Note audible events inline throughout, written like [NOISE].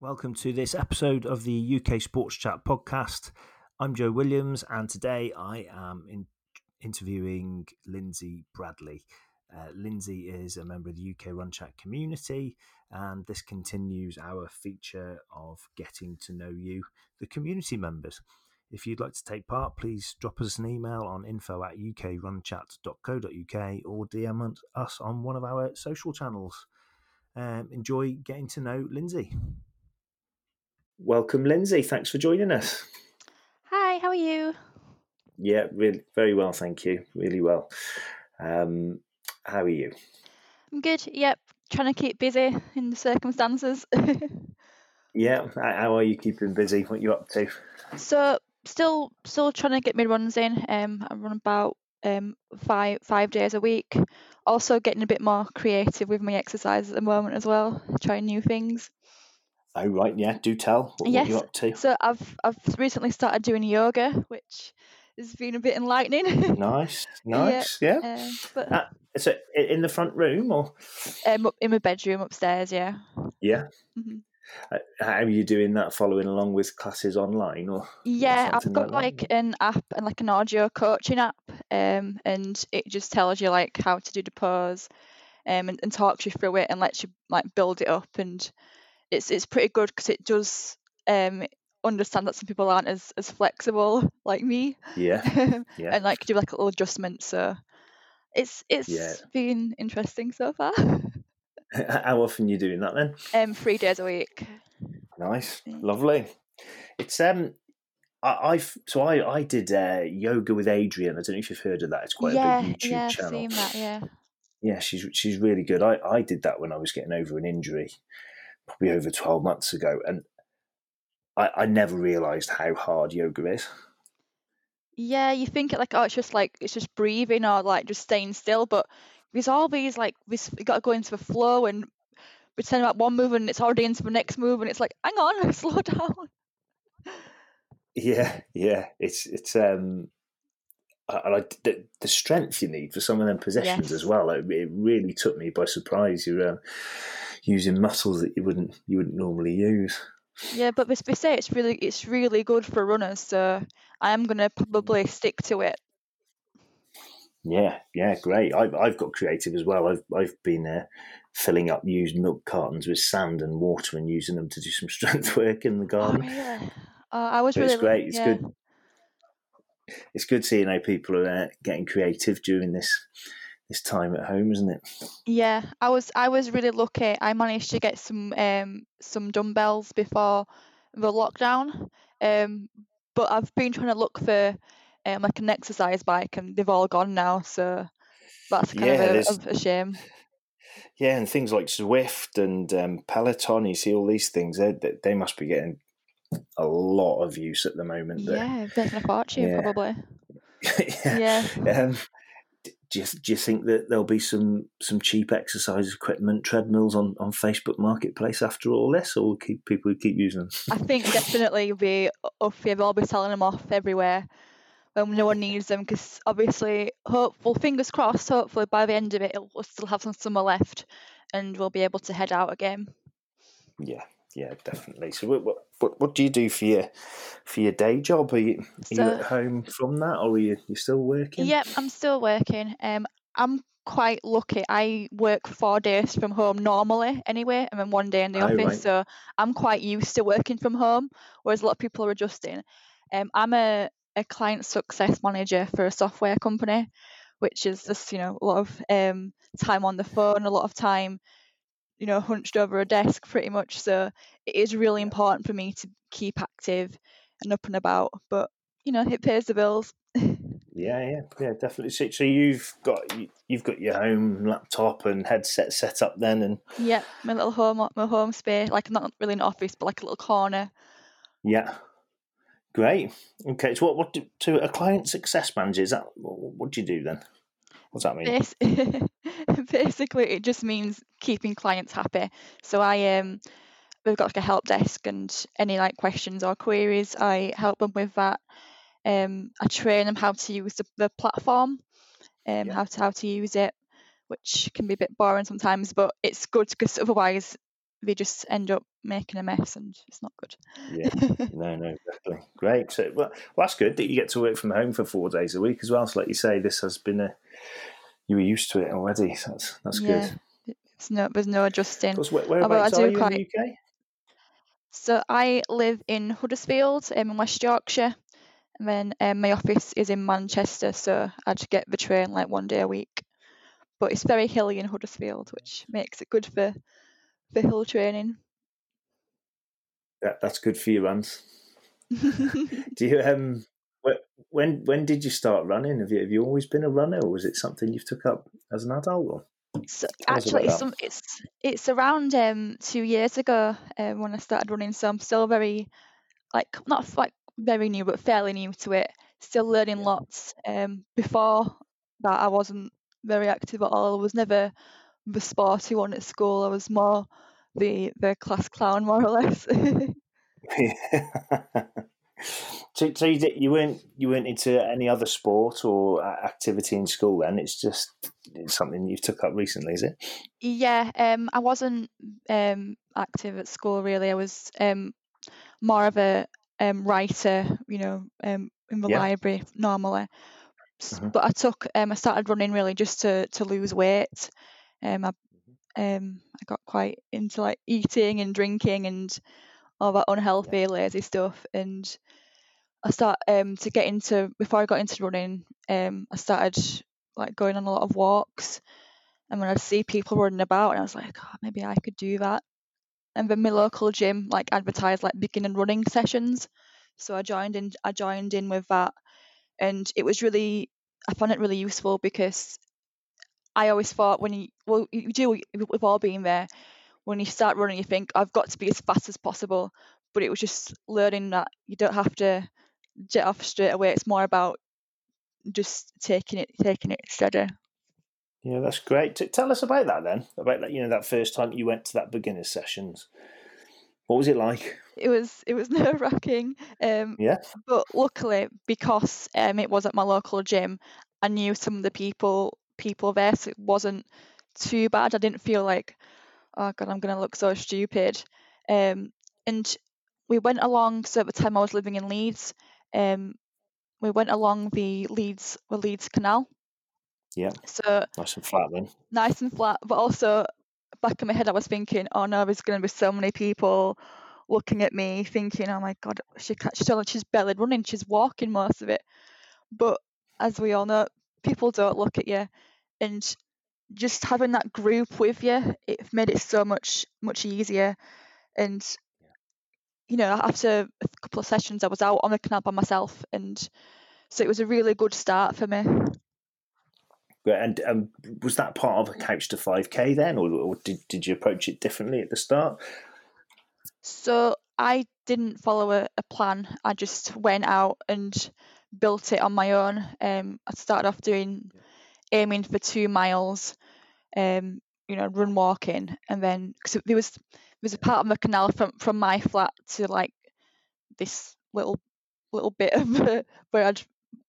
Welcome to this episode of the UK Sports Chat podcast. I'm Joe Williams, and today I am in, interviewing Lindsay Bradley. Uh, Lindsay is a member of the UK Run Chat community, and this continues our feature of getting to know you, the community members. If you'd like to take part, please drop us an email on info at ukrunchat.co.uk or DM us on one of our social channels. Um, enjoy getting to know Lindsay. Welcome, Lindsay. Thanks for joining us. Hi, how are you? Yeah, really, very well, thank you. Really well. Um, how are you? I'm good. Yep, trying to keep busy in the circumstances. [LAUGHS] yeah, how are you keeping busy? What are you up to? So, still, still trying to get my runs in. Um, I run about um five five days a week. Also, getting a bit more creative with my exercise at the moment as well, trying new things. Oh right, yeah. Do tell. What, yes. what you up to? So I've I've recently started doing yoga, which has been a bit enlightening. nice, [LAUGHS] nice, yeah. yeah. Um, but uh, so in the front room or um, in my bedroom upstairs, yeah. Yeah. Mm-hmm. Uh, how are you doing that? Following along with classes online, or yeah, or I've got like, like an app and like an audio coaching app, um, and it just tells you like how to do the pose, um, and, and talks you through it and lets you like build it up and it's it's pretty good because it does um, understand that some people aren't as, as flexible [LAUGHS] like me. Yeah. [LAUGHS] yeah. and like do like a little adjustment. So it's it's yeah. been interesting so far. [LAUGHS] How often are you doing that then? Um, three days a week. Nice, lovely. It's um, I, have so I I did uh, yoga with Adriene. I don't know if you've heard of that. It's quite yeah, a big YouTube yeah, channel. Seen that, yeah. Yeah, she's she's really good. I, I did that when I was getting over an injury, probably over 12 months ago. And I, I never realized how hard yoga is. Yeah, you think it like, oh, it's just like, it's just breathing or like just staying still. But there's all these like, we've got to go into the flow and pretend about one move and it's already into the next move. And it's like, hang on, [LAUGHS] slow down. Yeah, yeah. It's, it's, um, I like the, the, strength you need for some of them possessions yes. as well. It, it, really took me by surprise. You're uh, using muscles that you wouldn't you wouldn't normally use. Yeah, but they say it's really it's really good for runners, so I am going to probably stick to it. Yeah, yeah, great. I've I've got creative as well. I've I've been uh, filling up used milk cartons with sand and water and using them to do some [LAUGHS] strength work in the oh, garden. Oh, really? Uh, I was really. It's great. It's yeah. good it's good seeing how people are uh, getting creative during this this time at home, isn't it? Yeah, I was I was really lucky. I managed to get some um, some dumbbells before the lockdown, um, but I've been trying to look for um, like an exercise bike, and they've all gone now. So that's kind yeah, of, a, of a, shame. Yeah, and things like Zwift and um, Peloton, you see all these things. They they must be getting a lot of use at the moment. Yeah, making a fortune yeah. probably. [LAUGHS] yeah. yeah. Um, do you, do you think that there'll be some some cheap exercise equipment treadmills on, on Facebook Marketplace after all this, or will keep people keep using them? I think [LAUGHS] definitely you'll be up They'll be selling them off everywhere when no one needs them because obviously, hopeful fingers crossed. Hopefully by the end of it, we'll still have some summer left, and we'll be able to head out again. Yeah, yeah, definitely. So, what, what what do you do for your for your day job? Are you, are so, you at home from that, or are you you still working? Yep, I'm still working. Um, I'm quite lucky. I work four days from home normally, anyway, and then one day in the oh, office. Right. So I'm quite used to working from home, whereas a lot of people are adjusting. Um, I'm a a client success manager for a software company, which is just you know a lot of um, time on the phone, a lot of time you know, hunched over a desk pretty much. So it is really important for me to keep active and up and about. But you know, it pays the bills. [LAUGHS] yeah, yeah, yeah, definitely. So, so you've got you've got your home laptop and headset set up then, and yeah, my little home my home space, like not really an office, but like a little corner. Yeah, great. Okay, so what what do, to a client success manager is that? What, what do you do then? What's that mean? [LAUGHS] [LAUGHS] Basically, it just means keeping clients happy. So I um, we've got like a help desk, and any like questions or queries, I help them with that. Um, I train them how to use the, the platform, um, yeah. how to how to use it, which can be a bit boring sometimes, but it's good because otherwise they just end up making a mess and it's not good. yeah, [LAUGHS] no, no, exactly. Great. So, well, well, that's good that you get to work from home for four days a week as well. So, like you say, this has been a you were used to it already. So that's that's yeah, good. There's no there's no adjusting. Where, whereabouts are you quite, in the UK? So I live in Huddersfield, um, in West Yorkshire, and then um, my office is in Manchester. So I'd get the train like one day a week. But it's very hilly in Huddersfield, which makes it good for for hill training. Yeah, that's good for your runs. [LAUGHS] Do you um when when did you start running? Have you have you always been a runner, or was it something you've took up as an adult? Or? So actually, it's, some, it's it's around um, two years ago um, when I started running. So I'm still very like not like very new, but fairly new to it. Still learning lots. Um, before that, I wasn't very active at all. I was never the sporty one at school. I was more the the class clown, more or less. [LAUGHS] [LAUGHS] [LAUGHS] so, so you, you weren't you weren't into any other sport or activity in school then? It's just something you've took up recently, is it? Yeah, um, I wasn't um, active at school really. I was um, more of a um, writer, you know, um, in the yeah. library normally. Mm-hmm. But I took um, I started running really just to to lose weight. Um, I um, I got quite into like eating and drinking and all that unhealthy, lazy stuff. And I start um, to get into before I got into running. Um, I started like going on a lot of walks, and when I'd see people running about, and I was like, oh, maybe I could do that. And then my local gym like advertised like beginner running sessions, so I joined in. I joined in with that, and it was really I found it really useful because I always thought when you well you do we've all been there when you start running you think I've got to be as fast as possible but it was just learning that you don't have to jet off straight away. It's more about just taking it taking it steady. Yeah that's great. Tell us about that then about that you know that first time you went to that beginner sessions. What was it like? It was it was [LAUGHS] nerve wracking um yeah. but luckily because um it was at my local gym I knew some of the people people there, so it wasn't too bad. I didn't feel like, oh god, I'm gonna look so stupid. Um, and we went along. So at the time I was living in Leeds, um, we went along the Leeds the Leeds Canal. Yeah. So nice and flat then. Nice and flat, but also back in my head I was thinking, oh no, there's gonna be so many people looking at me, thinking, oh my god, she she's she's barely running, she's walking most of it. But as we all know, people don't look at you and just having that group with you it made it so much much easier. And you know after a couple of sessions i was out on the canal by myself and so it was a really good start for me. And um, was that part of a couch to 5k then or, or did, did you approach it differently at the start? So i didn't follow a, a plan. I just went out and built it on my own. Um, i started off doing aiming for two miles, um, you know, run walking, and then because there was there was a part of the canal from from my flat to like this little little bit of [LAUGHS] where I'd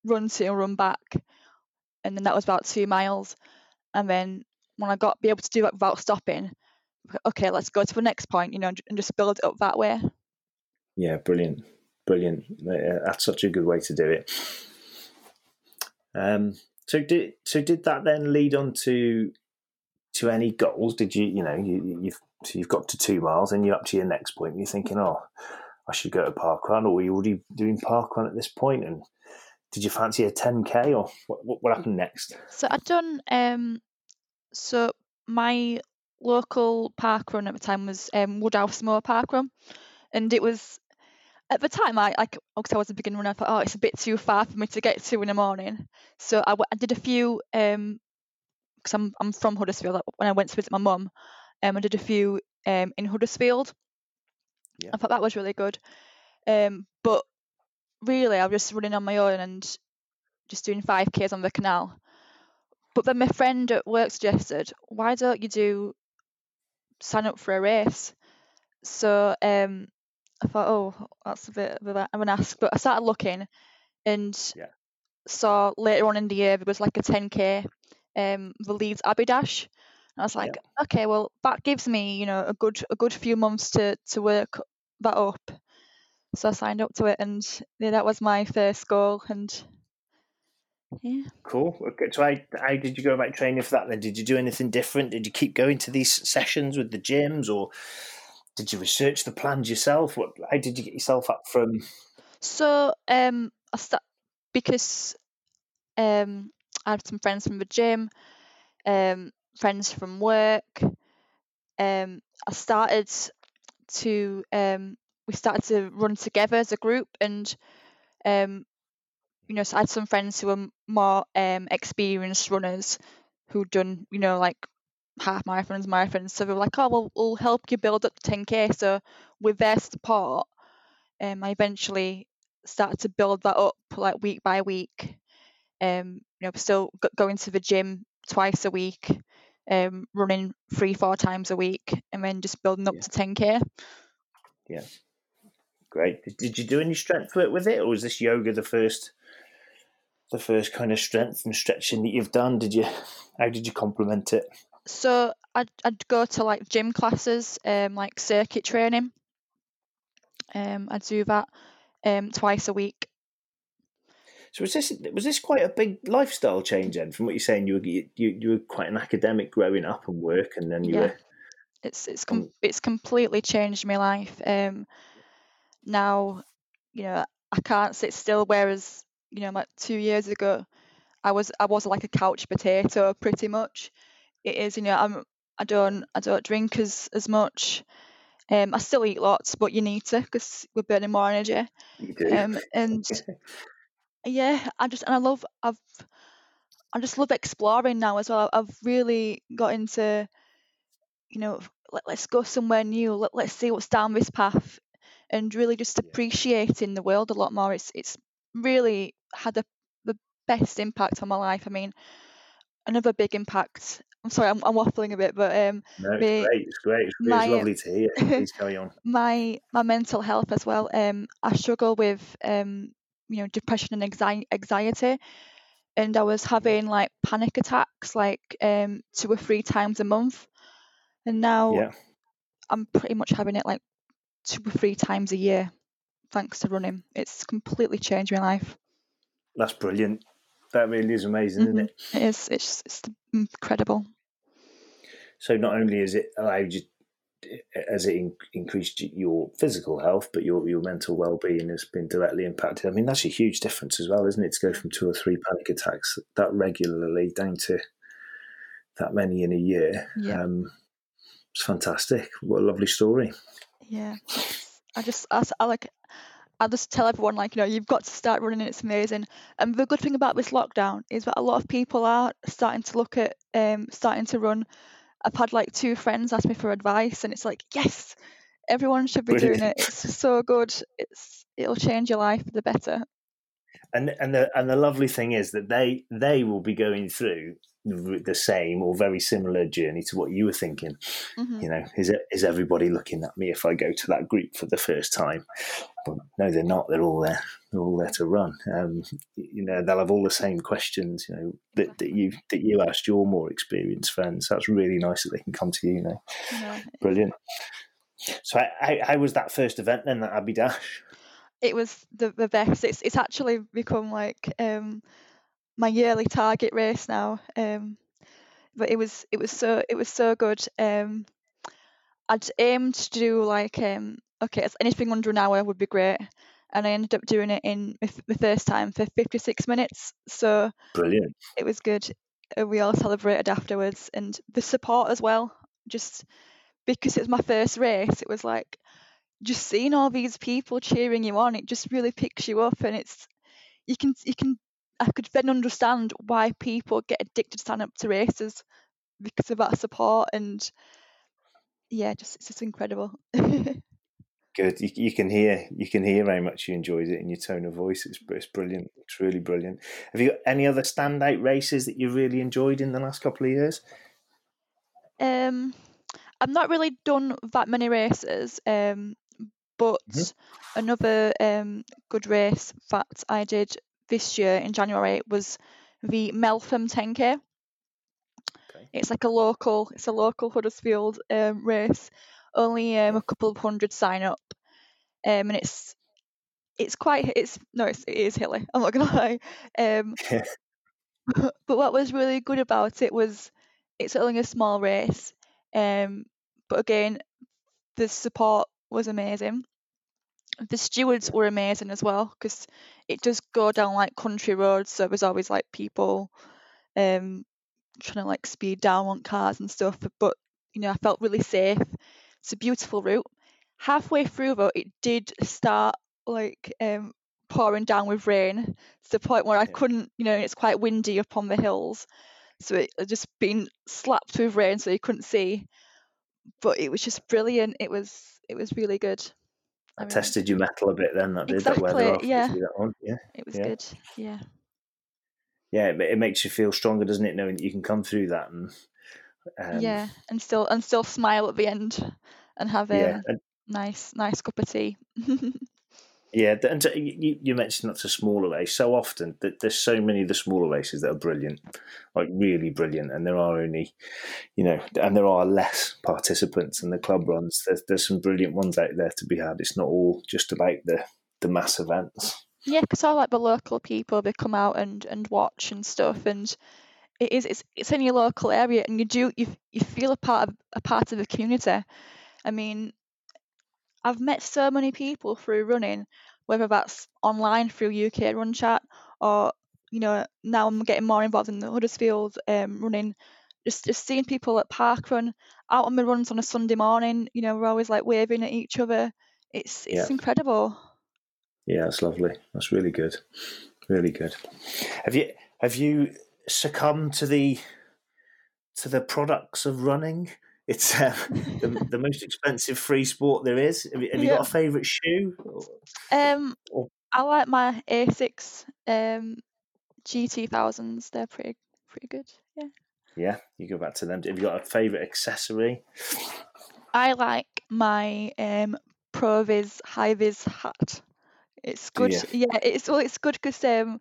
run to and run back, and then that was about two miles, and then when I got be able to do that without stopping, okay, let's go to the next point, you know, and just build it up that way. Yeah, brilliant, brilliant. That's such a good way to do it. Um, so did so did that then lead on to to any goals? Did you you know you, you've so you've got to two miles and you're up to your next point. And you're thinking, oh, I should go to park run, or were you already doing park run at this point? And did you fancy a 10k, or what, what, what happened next? So I'd done um, so my local park run at the time was um, Woodhouse Moor Park Run, and it was at the time, I like because I was a beginner runner, I thought, oh, it's a bit too far for me to get to in the morning. So I, I did a few um because I'm I'm from Huddersfield. When I went to visit my mum, um, I did a few um in Huddersfield. Yeah. I thought that was really good. Um, but really, I was just running on my own and just doing five k's on the canal. But then my friend at work suggested, why don't you do sign up for a race? So um, I thought, oh, that's a bit of an ask. But I started looking and yeah. saw later on in the year there was like a 10k, um, the Leeds Abbey Dash. I was like, yeah. okay, well that gives me, you know, a good a good few months to to work that up. So I signed up to it, and yeah, that was my first goal, and yeah. Cool. Okay. So, how, how did you go about training for that? Then, did you do anything different? Did you keep going to these sessions with the gyms, or did you research the plans yourself? What? How did you get yourself up from? So, um, I start because um, I had some friends from the gym, um, friends from work. Um, I started to um, we started to run together as a group, and um, you know, so I had some friends who were more um, experienced runners who'd done, you know, like half marathons, marathons. So they were like, oh, well, we'll help you build up to 10k. So with their support, um, I eventually started to build that up like week by week. Um, you know, still going to the gym twice a week, um, running three, four times a week, and then just building up yeah. to 10k. Yeah, great. Did you do any strength work with it, or was this yoga the first the first kind of strength and stretching that you've done? Did you how did you complement it? So I'd I'd go to like gym classes, um, like circuit training. Um, I'd do that um twice a week. So was this was this quite a big lifestyle change then? From what you're saying, you were you, you were quite an academic growing up and work, and then you yeah. were. It's it's com- it's completely changed my life. Um, now, you know, I can't sit still. Whereas you know, like two years ago, I was I was like a couch potato pretty much. It is, you know, I'm I don't I don't drink as as much. Um, I still eat lots, but you need to because we're burning more energy. You do. Um, and [LAUGHS] yeah, I just and I love I've I just love exploring now as well. I've really got into, you know, let, us go somewhere new. Let, let's see what's down this path, and really just appreciating the world a lot more. It's it's really had a, the best impact on my life. I mean, another big impact. I'm sorry, I'm, I'm waffling a bit, but um, no, it's great. It's great. It's, my, it's lovely to hear. [LAUGHS] Please carry on. My my mental health as well. Um, I struggle with um, you know, depression and anxiety, and I was having like panic attacks like um two or three times a month, and now yeah. I'm pretty much having it like two or three times a year, thanks to running. It's completely changed my life. That's brilliant. That really is amazing, mm-hmm. isn't it? It is. It's, it's incredible. So not only is it allowed you, as it in, increased your physical health, but your your mental well being has been directly impacted. I mean, that's a huge difference as well, isn't it? To go from two or three panic attacks that regularly down to that many in a year. Yeah. Um, it's fantastic. What a lovely story. Yeah. I just I, I like I just tell everyone like you know you've got to start running. It's amazing. And the good thing about this lockdown is that a lot of people are starting to look at um starting to run. I've had like two friends ask me for advice, and it's like yes, everyone should be Brilliant. doing it. It's so good. It's it'll change your life for the better. And and the and the lovely thing is that they they will be going through the same or very similar journey to what you were thinking. Mm-hmm. You know, is it is everybody looking at me if I go to that group for the first time? But no, they're not. They're all there. They're all there to run. Um, you know, they'll have all the same questions. You know that, that you that you asked your more experienced friends. That's really nice that they can come to you. You know, yeah. brilliant. So, how, how was that first event then? That Abbey Dash. It was the the best. It's it's actually become like. Um, my yearly target race now. Um, but it was it was so it was so good. Um, I'd aimed to do like um, okay, anything under an hour would be great, and I ended up doing it in the first time for 56 minutes. So brilliant! It was good. Uh, we all celebrated afterwards, and the support as well. Just because it was my first race, it was like just seeing all these people cheering you on. It just really picks you up, and it's you can you can I could then understand why people get addicted to sign up to races because of that support and yeah, just it's just incredible. [LAUGHS] Good. You, you, can hear you can hear how much you enjoyed it in your tone of voice. It's it's brilliant. It's really brilliant. Have you got any other standout races that you really enjoyed in the last couple of years? Um, I've not really done that many races. Um, but mm-hmm. another um good race that I did this year in January was the Meltham 10K. Okay. It's like a local, it's a local Huddersfield um, race. Only um, a couple of hundred sign up, um, and it's it's quite it's no, it's, it is hilly. I'm not gonna [LAUGHS] lie. Um, [LAUGHS] but what was really good about it was it's only a small race, um, but again, the support was amazing. The stewards were amazing as well because it does go down like country roads, so there's always like people um, trying to like speed down on cars and stuff. But you know, I felt really safe. It's a beautiful route. Halfway through though, it did start like um, pouring down with rain to the point where I couldn't, you know, it's quite windy up on the hills. So it had just been slapped with rain so you couldn't see. But it was just brilliant. It was it was really good. I, tested your mettle a bit then that did exactly, that weather yeah. that one. Yeah. It was yeah. good. Yeah. Yeah, it, it makes you feel stronger, doesn't it, knowing that you can come through that and um, yeah, and still and still smile at the end and have a yeah, and, nice nice cup of tea. [LAUGHS] Yeah, and uh, you, you mentioned that's a smaller race. So often that there's so many of the smaller races that are brilliant, like really brilliant, and there are only, you know, and there are less participants in the club runs. There's there's some brilliant ones out there to be had. It's not all just about the the mass events. Yeah, because I like the local people. They come out and and watch and stuff, and it is it's it's in your local area, and you do you you feel a part of a part of the community. I mean, I've met so many people through running, whether that's online through UK Run Chat or you know now I'm getting more involved in the Huddersfield um, running. Just just seeing people at park run out on the runs on a Sunday morning. You know we're always like waving at each other. It's it's yeah. incredible. Yeah, that's lovely. That's really good. Really good. Have you have you succumbed to the to the products of running? It's uh, the, the, most expensive free sport there is. Have you, have you got a favourite shoe? Um, or... I like my Asics um, GT thousands. They're pretty pretty good. Yeah. Yeah, you go back to them. Have you got a favourite accessory? I like my um, Proviz high vis hat. It's good. Yeah, it's well, it's good because um,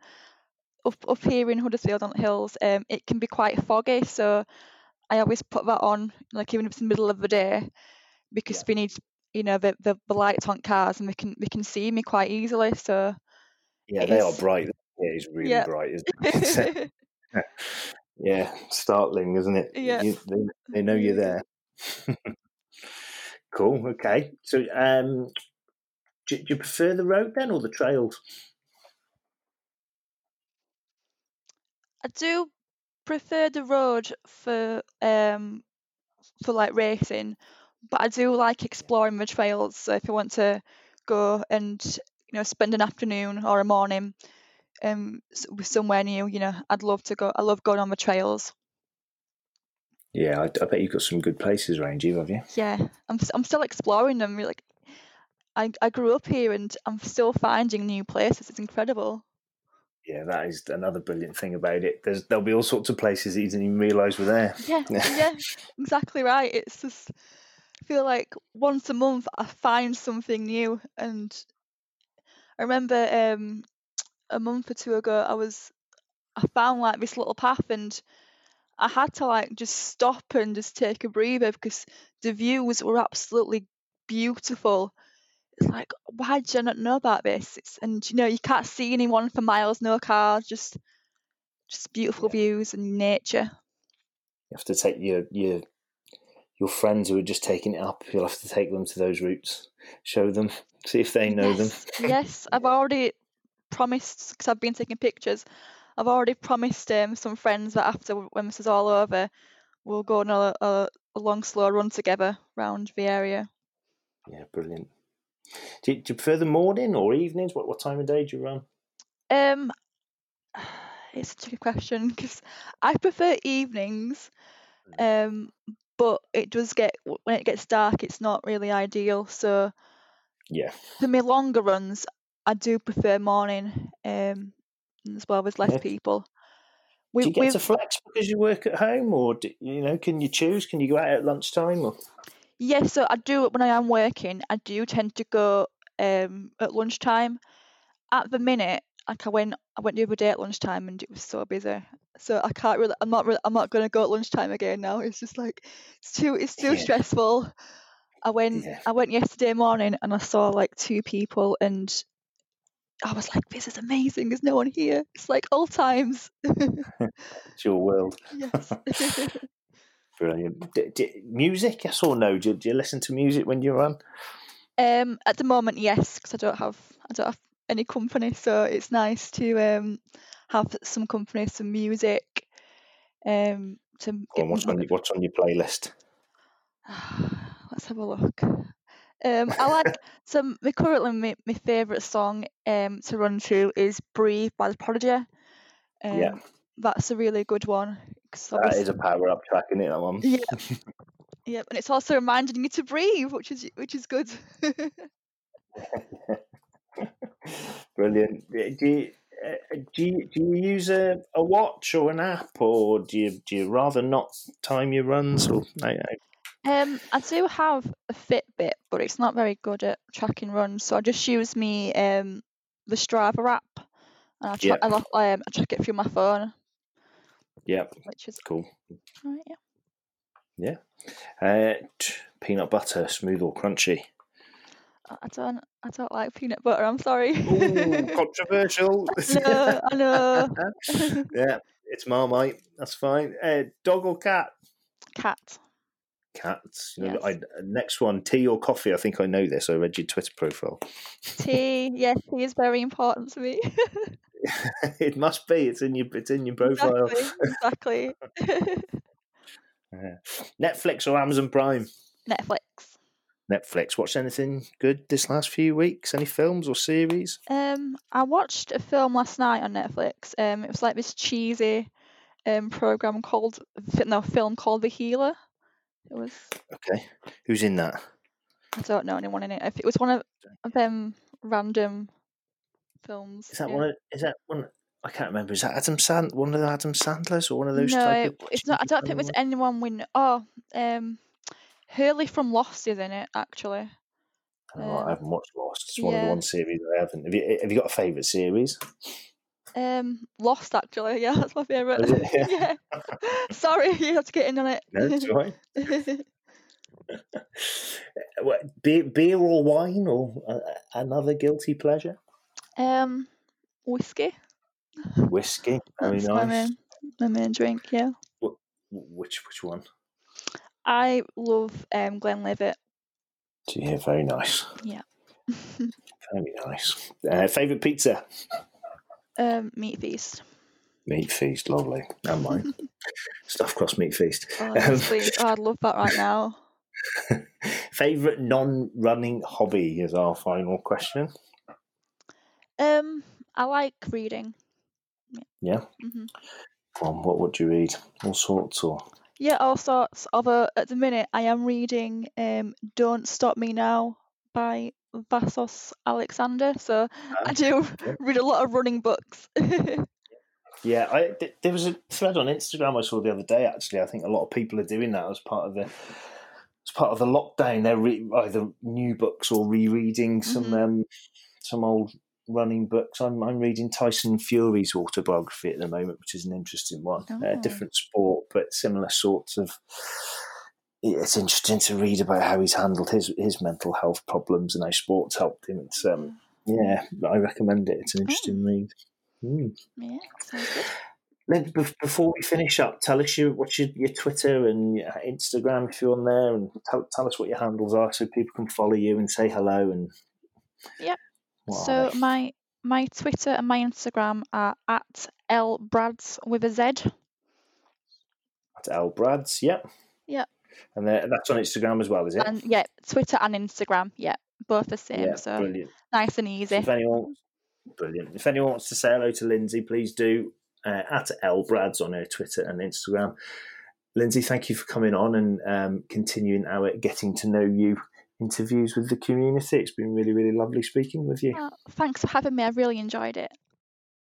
up up here in Huddersfield on the hills, um, it can be quite foggy. So I always put that on, like even if it's the middle of the day, because yeah. we need, you know, the, the, the lights on cars and they can they can see me quite easily. So yeah, they is... are bright. Yeah, it's really yeah. bright, isn't it? [LAUGHS] [LAUGHS] yeah, startling, isn't it? Yeah, you, they, they know you're there. [LAUGHS] cool. Okay. So, um, do, do you prefer the road then or the trails? I do prefer the road for um for like racing, but I do like exploring the trails. So if I want to go and you know spend an afternoon or a morning um somewhere new, you know, I'd love to go. I love going on the trails. Yeah, I, I bet you've got some good places around you, have you? Yeah, I'm I'm still exploring them. Like, I I grew up here and I'm still finding new places. It's incredible yeah, that is another brilliant thing about it. There's there'll be all sorts of places that you didn't even realise were there. Yeah, [LAUGHS] yeah, exactly right. It's just I feel like once a month I find something new, and I remember um, a month or two ago I was I found like this little path and I had to like just stop and just take a breather because the views were absolutely beautiful it's like, why did I not know about this? It's, and you know, you can't see anyone for miles, no cars, just just beautiful yeah. views and nature. You have to take your your your friends who are just taking it up. You'll have to take them to those routes, show them, [LAUGHS] see if they know yes. them. yes, [LAUGHS] I've already promised because I've been taking pictures. I've already promised um, some friends that after when this is all over, we'll go on a, a, a long slow run together around the area. Yeah, brilliant. Do you, do you prefer the morning or evenings? What what time of day do you run? Um, [SIGHS] it's such a good question because I prefer evenings. Mm. Um, but it does get when it gets dark, it's not really ideal. So yeah, for my longer runs, I do prefer morning. Um, as well with less yeah. people. We, do you get to flex because you work at home, or do, you know, can you choose? Can you go out at lunchtime? Or Yes, so I do when I am working. I do tend to go um, at lunchtime. At the minute, like I went I went the other day at lunchtime and it was so busy. So I can't really I'm not really I'm not gonna go at lunchtime again now. It's just like it's too it's too yeah. stressful. I went yeah. I went yesterday morning and I saw like two people and I was like, this is amazing. There's no one here. It's like old times. [LAUGHS] it's your world. [LAUGHS] Yes. [LAUGHS] Brilliant. D- d- music, yes or no? Do, do, you listen to music when you run? Um, at the moment, yes, because I don't have I don't have any company, so it's nice to um have some company, some music. Um, to on, what's on, what's on your playlist? [SIGHS] Let's have a look. Um, I like [LAUGHS] some. My currently my, my favorite song um to run through is "Breathe" by the Prodigy. Um, yeah, that's a really good one. That is a power up track, isn't it? That one. Yeah. [LAUGHS] yep, and it's also reminding you to breathe, which is which is good. [LAUGHS] Brilliant. Do you, uh, do you, do you use a, a watch or an app, or do you do you rather not time your runs? Or I, I um, I do have a Fitbit, but it's not very good at tracking runs, so I just use me um the Strava app, and I, tra- I, um, I track it through my phone. Yeah, which is cool. Right, yeah. Yeah. Uh, t- peanut butter, smooth or crunchy? I don't. I don't like peanut butter. I'm sorry. Ooh, controversial. [LAUGHS] Know. I know. [LAUGHS] yeah, it's Marmite. That's fine. Uh, dog or cat? Cat cats. You know, yes. I, next one, tea or coffee. I think I know this. I read your Twitter profile. Tea, yes, tea is very important to me. [LAUGHS] [LAUGHS] it must be. It's in your. It's in your profile. Exactly. exactly. [LAUGHS] Netflix or Amazon Prime? Netflix. Netflix. Watched anything good this last few weeks? Any films or series? Um, I watched a film last night on Netflix. Um, it was like this cheesy um program called no film called The Healer. It was. Okay. Who's in that? I don't know anyone in it. If it was one of, of them random films. Is that yeah. one? Of, is that one? I can't remember. Is that Adam Sand? One of the Adam Sandlers or one of those? No, type of it's not. I don't think it was anyone know. Oh, um, Hurley from Lost is in it actually. Oh, um, I haven't watched Lost. It's one yeah. of the one series I haven't. Have you? Have you got a favourite series? Um, Lost actually, yeah, [LAUGHS] that's my favourite. [LAUGHS] Yeah. yeah. [LAUGHS] Sorry, you have to get in on it. No, it's right. beer, beer or wine or uh, another guilty pleasure? Um, whiskey. Whiskey, very that's nice. My main, my main drink, yeah. What, which which one? I love um Glenlivet. Yeah, very nice. Yeah. [LAUGHS] very nice. Uh, favorite pizza? Um, meat feast. Meat feast, lovely. And mine. [LAUGHS] Stuffed cross meat feast. Oh, um, oh, I'd love that right now. [LAUGHS] Favorite non-running hobby is our final question. Um, I like reading. Yeah. Mm-hmm. Um, what would you read? All sorts, or yeah, all sorts. Although at the minute I am reading um, "Don't Stop Me Now" by Vassos Alexander, so I do [LAUGHS] read a lot of running books. [LAUGHS] yeah, I, th- there was a thread on Instagram I saw the other day. Actually, I think a lot of people are doing that as part of the as part of the lockdown. They're re- either new books or rereading some mm-hmm. um, some old running books. I'm I'm reading Tyson Fury's autobiography at the moment, which is an interesting one. Uh, oh. Uh, different sport, but similar sorts of it's interesting to read about how he's handled his his mental health problems and how sports helped him. It's um, yeah, I recommend it. It's an interesting oh. read. Mm. Yeah, sounds good. Then before we finish up, tell us your what's your, your Twitter and your Instagram if you're on there, and tell, tell us what your handles are so people can follow you and say hello and. Yeah. So my my Twitter and my Instagram are at lbradz with a Z. At lbradz, yep. Yep and that's on Instagram as well, is it? And yeah, Twitter and Instagram, yeah, both the same. Yeah, so brilliant. nice and easy. If anyone, brilliant. If anyone wants to say hello to Lindsay, please do uh, at lbradz on her Twitter and Instagram. Lindsay, thank you for coming on and um, continuing our getting to know you interviews with the community. It's been really, really lovely speaking with you. Oh, thanks for having me. I've really enjoyed it.